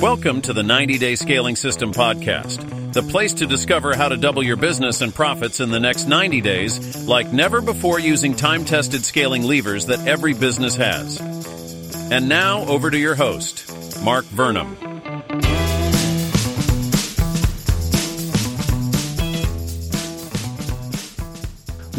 Welcome to the 90 Day Scaling System Podcast, the place to discover how to double your business and profits in the next 90 days like never before using time tested scaling levers that every business has. And now, over to your host, Mark Vernam.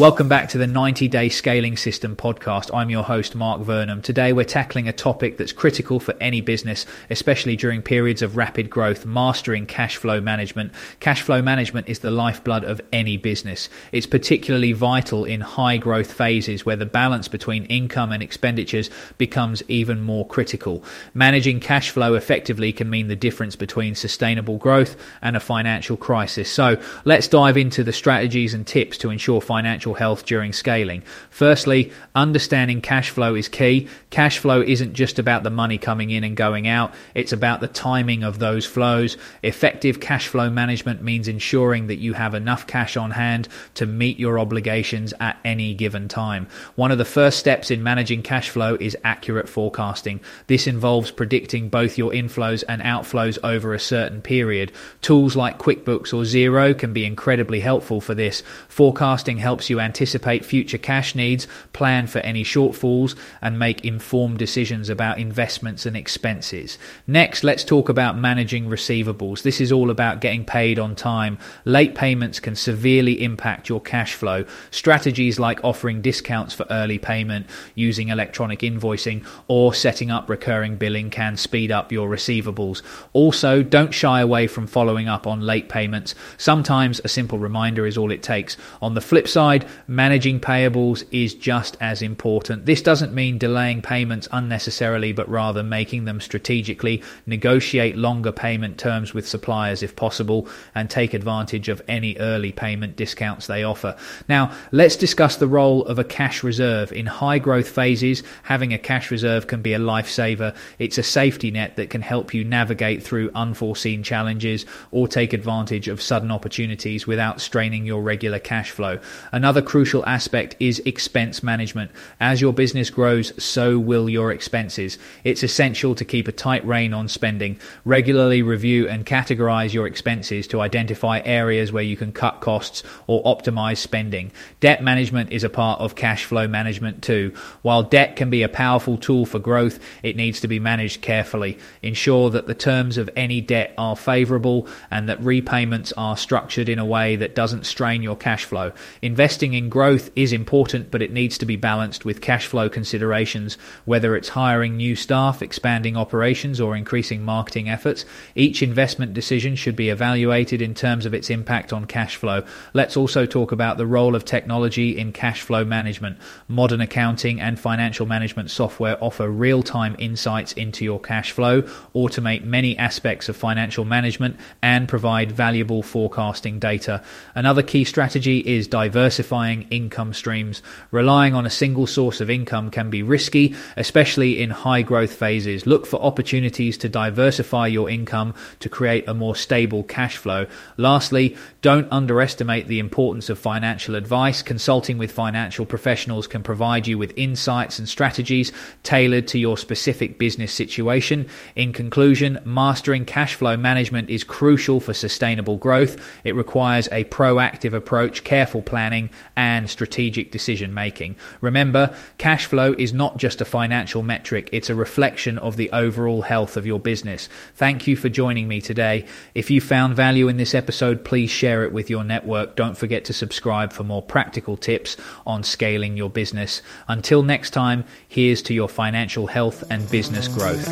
Welcome back to the 90 Day Scaling System podcast. I'm your host, Mark Vernam. Today we're tackling a topic that's critical for any business, especially during periods of rapid growth, mastering cash flow management. Cash flow management is the lifeblood of any business. It's particularly vital in high growth phases where the balance between income and expenditures becomes even more critical. Managing cash flow effectively can mean the difference between sustainable growth and a financial crisis. So let's dive into the strategies and tips to ensure financial financial health during scaling. Firstly, understanding cash flow is key. Cash flow isn't just about the money coming in and going out, it's about the timing of those flows. Effective cash flow management means ensuring that you have enough cash on hand to meet your obligations at any given time. One of the first steps in managing cash flow is accurate forecasting. This involves predicting both your inflows and outflows over a certain period. Tools like QuickBooks or Xero can be incredibly helpful for this. Forecasting helps you anticipate future cash needs, plan for any shortfalls, and make informed decisions about investments and expenses. Next, let's talk about managing receivables. This is all about getting paid on time. Late payments can severely impact your cash flow. Strategies like offering discounts for early payment, using electronic invoicing, or setting up recurring billing can speed up your receivables. Also, don't shy away from following up on late payments. Sometimes a simple reminder is all it takes. On the flip side, managing payables is just as important. This doesn't mean delaying payments unnecessarily, but rather making them strategically, negotiate longer payment terms with suppliers if possible, and take advantage of any early payment discounts they offer. Now, let's discuss the role of a cash reserve. In high growth phases, having a cash reserve can be a lifesaver. It's a safety net that can help you navigate through unforeseen challenges or take advantage of sudden opportunities without straining your regular cash flow. Another Another crucial aspect is expense management. As your business grows, so will your expenses. It's essential to keep a tight rein on spending. Regularly review and categorize your expenses to identify areas where you can cut costs or optimize spending. Debt management is a part of cash flow management too. While debt can be a powerful tool for growth, it needs to be managed carefully. Ensure that the terms of any debt are favorable and that repayments are structured in a way that doesn't strain your cash flow. Investing Investing in growth is important, but it needs to be balanced with cash flow considerations, whether it's hiring new staff, expanding operations, or increasing marketing efforts. Each investment decision should be evaluated in terms of its impact on cash flow. Let's also talk about the role of technology in cash flow management. Modern accounting and financial management software offer real time insights into your cash flow, automate many aspects of financial management, and provide valuable forecasting data. Another key strategy is diversifying diversifying income streams. Relying on a single source of income can be risky, especially in high growth phases. Look for opportunities to diversify your income to create a more stable cash flow. Lastly, don't underestimate the importance of financial advice. Consulting with financial professionals can provide you with insights and strategies tailored to your specific business situation. In conclusion, mastering cash flow management is crucial for sustainable growth. It requires a proactive approach, careful planning, and strategic decision making. Remember, cash flow is not just a financial metric, it's a reflection of the overall health of your business. Thank you for joining me today. If you found value in this episode, please share it with your network. Don't forget to subscribe for more practical tips on scaling your business. Until next time, here's to your financial health and business growth.